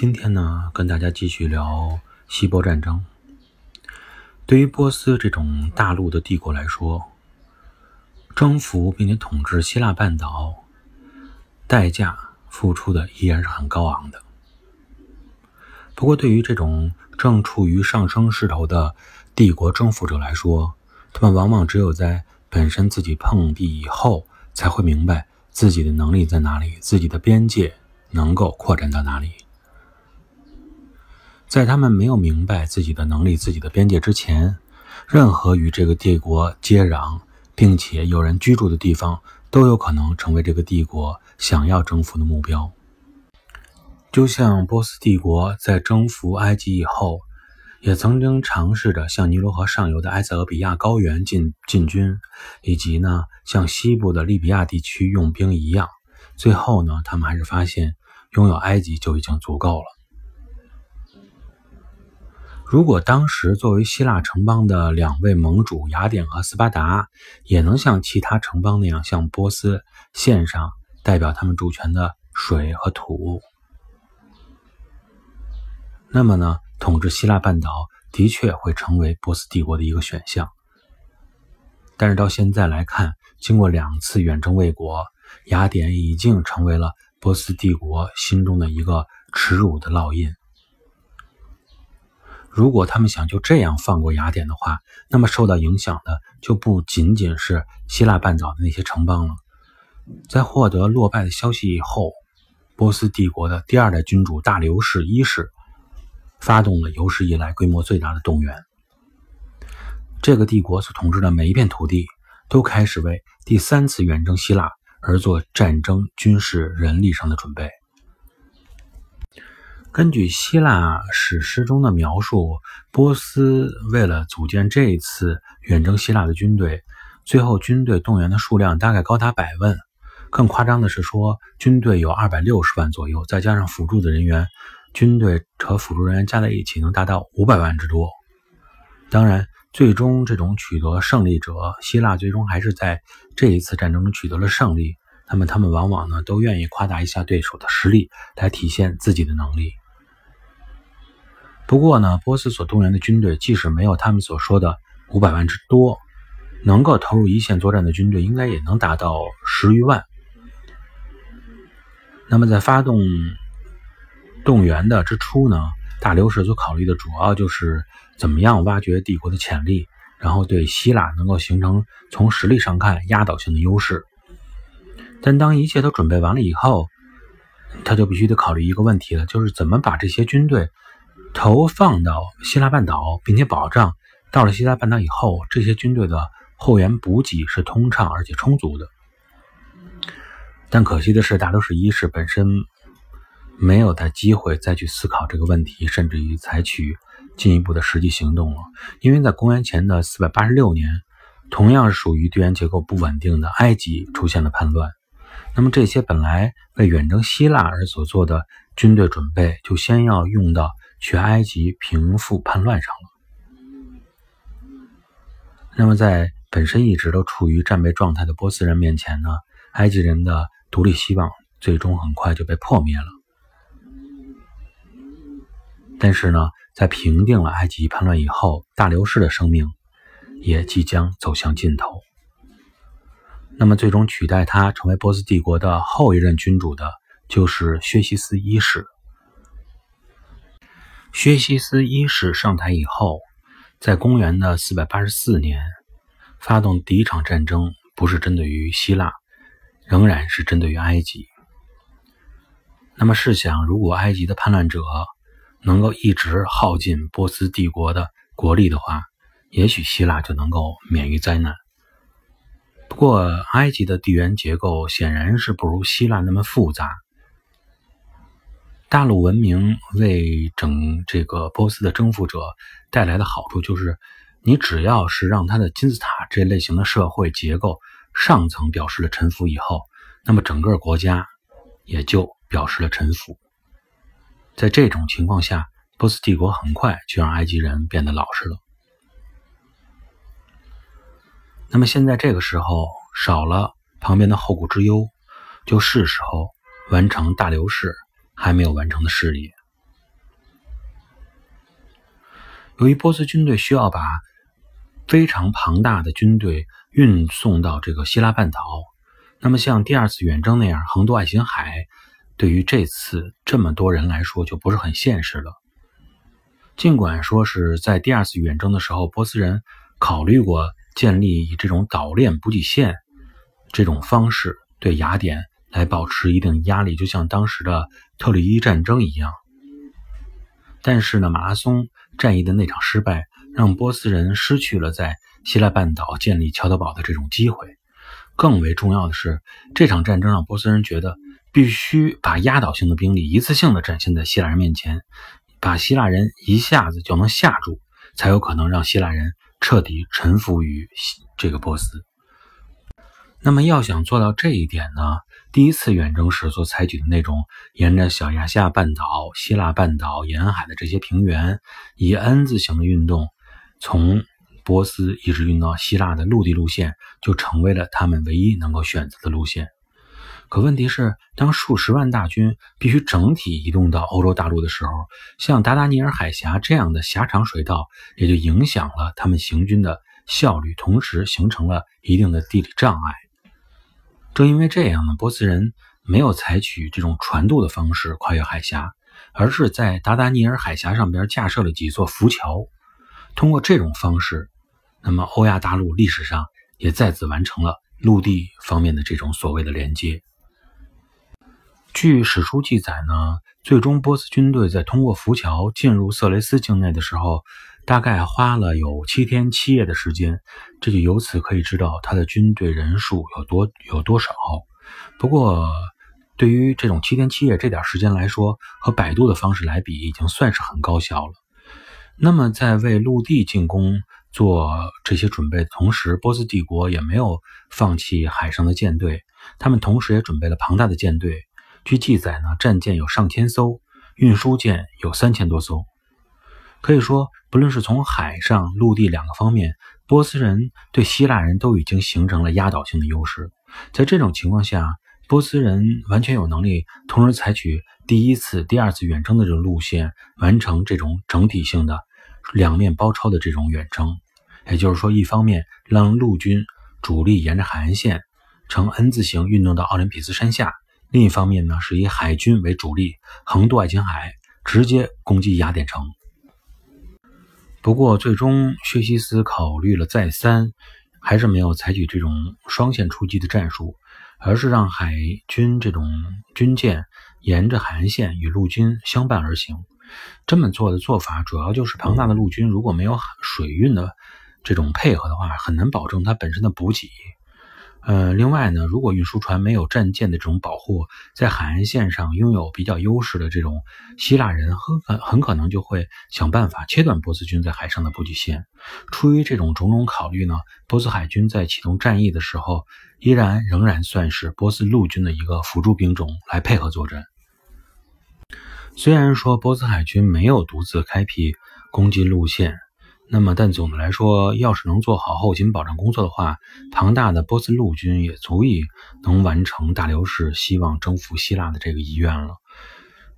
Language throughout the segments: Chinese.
今天呢，跟大家继续聊希波战争。对于波斯这种大陆的帝国来说，征服并且统治希腊半岛，代价付出的依然是很高昂的。不过，对于这种正处于上升势头的帝国征服者来说，他们往往只有在本身自己碰壁以后，才会明白自己的能力在哪里，自己的边界。能够扩展到哪里？在他们没有明白自己的能力、自己的边界之前，任何与这个帝国接壤并且有人居住的地方，都有可能成为这个帝国想要征服的目标。就像波斯帝国在征服埃及以后，也曾经尝试着向尼罗河上游的埃塞俄比亚高原进进军，以及呢向西部的利比亚地区用兵一样。最后呢，他们还是发现。拥有埃及就已经足够了。如果当时作为希腊城邦的两位盟主雅典和斯巴达也能像其他城邦那样向波斯献上代表他们主权的水和土，那么呢，统治希腊半岛的确会成为波斯帝国的一个选项。但是到现在来看，经过两次远征卫国，雅典已经成为了。波斯帝国心中的一个耻辱的烙印。如果他们想就这样放过雅典的话，那么受到影响的就不仅仅是希腊半岛的那些城邦了。在获得落败的消息以后，波斯帝国的第二代君主大流士一世发动了有史以来规模最大的动员。这个帝国所统治的每一片土地都开始为第三次远征希腊。而做战争、军事、人力上的准备。根据希腊史诗中的描述，波斯为了组建这一次远征希腊的军队，最后军队动员的数量大概高达百万。更夸张的是说，军队有二百六十万左右，再加上辅助的人员，军队和辅助人员加在一起能达到五百万之多。当然。最终，这种取得胜利者，希腊最终还是在这一次战争中取得了胜利。那么，他们往往呢都愿意夸大一下对手的实力，来体现自己的能力。不过呢，波斯所动员的军队，即使没有他们所说的五百万之多，能够投入一线作战的军队，应该也能达到十余万。那么，在发动动员的之初呢？大流士所考虑的主要就是怎么样挖掘帝国的潜力，然后对希腊能够形成从实力上看压倒性的优势。但当一切都准备完了以后，他就必须得考虑一个问题了，就是怎么把这些军队投放到希腊半岛，并且保障到了希腊半岛以后，这些军队的后援补给是通畅而且充足的。但可惜的是，大流士一世本身。没有再机会再去思考这个问题，甚至于采取进一步的实际行动了。因为在公元前的四百八十六年，同样是属于地缘结构不稳定的埃及出现了叛乱。那么这些本来为远征希腊而所做的军队准备，就先要用到去埃及平复叛乱上了。那么在本身一直都处于战备状态的波斯人面前呢，埃及人的独立希望最终很快就被破灭了。但是呢，在平定了埃及叛乱以后，大流士的生命也即将走向尽头。那么，最终取代他成为波斯帝国的后一任君主的，就是薛西斯一世。薛西斯一世上台以后，在公元的四百八十四年，发动第一场战争，不是针对于希腊，仍然是针对于埃及。那么，试想，如果埃及的叛乱者，能够一直耗尽波斯帝国的国力的话，也许希腊就能够免于灾难。不过，埃及的地缘结构显然是不如希腊那么复杂。大陆文明为整这个波斯的征服者带来的好处就是，你只要是让他的金字塔这类型的社会结构上层表示了臣服以后，那么整个国家也就表示了臣服。在这种情况下，波斯帝国很快就让埃及人变得老实了。那么现在这个时候少了旁边的后顾之忧，就是时候完成大流士还没有完成的事业。由于波斯军队需要把非常庞大的军队运送到这个希腊半岛，那么像第二次远征那样横渡爱琴海，对于这次这么多人来说就不是很现实了。尽管说是在第二次远征的时候，波斯人考虑过建立以这种岛链补给线这种方式对雅典来保持一定压力，就像当时的特里伊战争一样，但是呢，马拉松。战役的那场失败，让波斯人失去了在希腊半岛建立桥头堡的这种机会。更为重要的是，这场战争让波斯人觉得必须把压倒性的兵力一次性的展现在希腊人面前，把希腊人一下子就能吓住，才有可能让希腊人彻底臣服于这个波斯。那么，要想做到这一点呢？第一次远征时所采取的那种沿着小亚细亚半岛、希腊半岛沿海的这些平原，以 N 字形的运动，从波斯一直运到希腊的陆地路线，就成为了他们唯一能够选择的路线。可问题是，当数十万大军必须整体移动到欧洲大陆的时候，像达达尼尔海峡这样的狭长水道，也就影响了他们行军的效率，同时形成了一定的地理障碍。正因为这样呢，波斯人没有采取这种船渡的方式跨越海峡，而是在达达尼尔海峡上边架设了几座浮桥。通过这种方式，那么欧亚大陆历史上也再次完成了陆地方面的这种所谓的连接。据史书记载呢，最终波斯军队在通过浮桥进入色雷斯境内的时候。大概花了有七天七夜的时间，这就由此可以知道他的军队人数有多有多少。不过，对于这种七天七夜这点时间来说，和百度的方式来比，已经算是很高效了。那么，在为陆地进攻做这些准备的同时，波斯帝国也没有放弃海上的舰队，他们同时也准备了庞大的舰队。据记载呢，战舰有上千艘，运输舰有三千多艘。可以说，不论是从海上、陆地两个方面，波斯人对希腊人都已经形成了压倒性的优势。在这种情况下，波斯人完全有能力同时采取第一次、第二次远征的这种路线，完成这种整体性的两面包抄的这种远征。也就是说，一方面让陆军主力沿着海岸线呈 N 字形运动到奥林匹斯山下，另一方面呢，是以海军为主力横渡爱琴海，直接攻击雅典城。不过，最终薛西斯考虑了再三，还是没有采取这种双线出击的战术，而是让海军这种军舰沿着海岸线与陆军相伴而行。这么做的做法，主要就是庞大的陆军如果没有水运的这种配合的话，很难保证它本身的补给。呃，另外呢，如果运输船没有战舰的这种保护，在海岸线上拥有比较优势的这种希腊人，很很很可能就会想办法切断波斯军在海上的补给线。出于这种种种考虑呢，波斯海军在启动战役的时候，依然仍然算是波斯陆军的一个辅助兵种来配合作战。虽然说波斯海军没有独自开辟攻击路线。那么，但总的来说，要是能做好后勤保障工作的话，庞大的波斯陆军也足以能完成大流士希望征服希腊的这个遗愿了。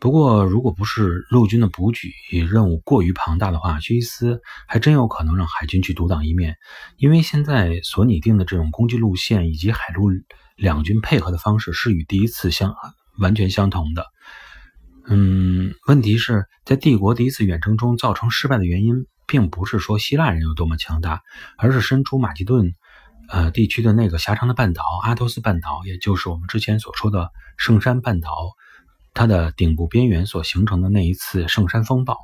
不过，如果不是陆军的补给任务过于庞大的话，薛西斯还真有可能让海军去独当一面。因为现在所拟定的这种攻击路线以及海陆两军配合的方式是与第一次相完全相同的。嗯，问题是在帝国第一次远征中造成失败的原因。并不是说希腊人有多么强大，而是身处马其顿，呃地区的那个狭长的半岛阿托斯半岛，也就是我们之前所说的圣山半岛，它的顶部边缘所形成的那一次圣山风暴。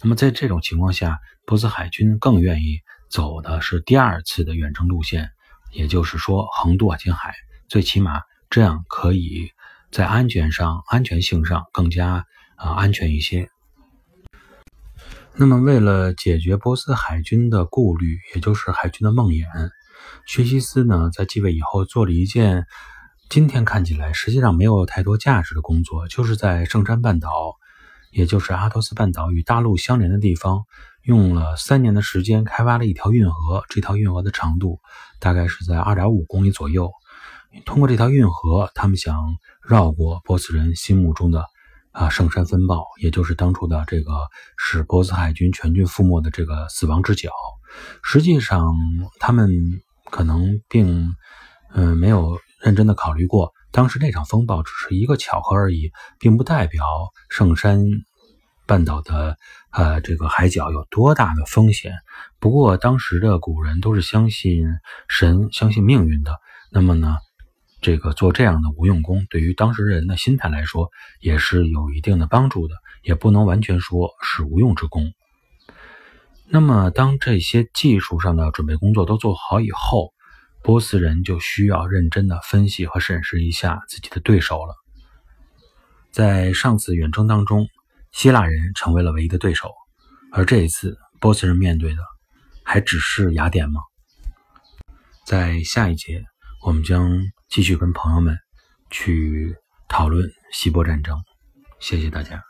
那么在这种情况下，波斯海军更愿意走的是第二次的远征路线，也就是说横渡爱琴海，最起码这样可以在安全上、安全性上更加啊安全一些。那么，为了解决波斯海军的顾虑，也就是海军的梦魇，薛西斯呢在继位以后做了一件今天看起来实际上没有太多价值的工作，就是在圣山半岛，也就是阿托斯半岛与大陆相连的地方，用了三年的时间开挖了一条运河。这条运河的长度大概是在二点五公里左右。通过这条运河，他们想绕过波斯人心目中的啊圣山风暴，也就是当初的这个使波斯海军全军覆没的这个死亡之角。实际上，他们可能并嗯没有认真的考虑过，当时那场风暴只是一个巧合而已，并不代表圣山半岛的呃这个海角有多大的风险。不过，当时的古人都是相信神、相信命运的。那么呢？这个做这样的无用功，对于当时人的心态来说，也是有一定的帮助的，也不能完全说是无用之功。那么，当这些技术上的准备工作都做好以后，波斯人就需要认真的分析和审视一下自己的对手了。在上次远征当中，希腊人成为了唯一的对手，而这一次，波斯人面对的还只是雅典吗？在下一节，我们将继续跟朋友们去讨论希波战争。谢谢大家。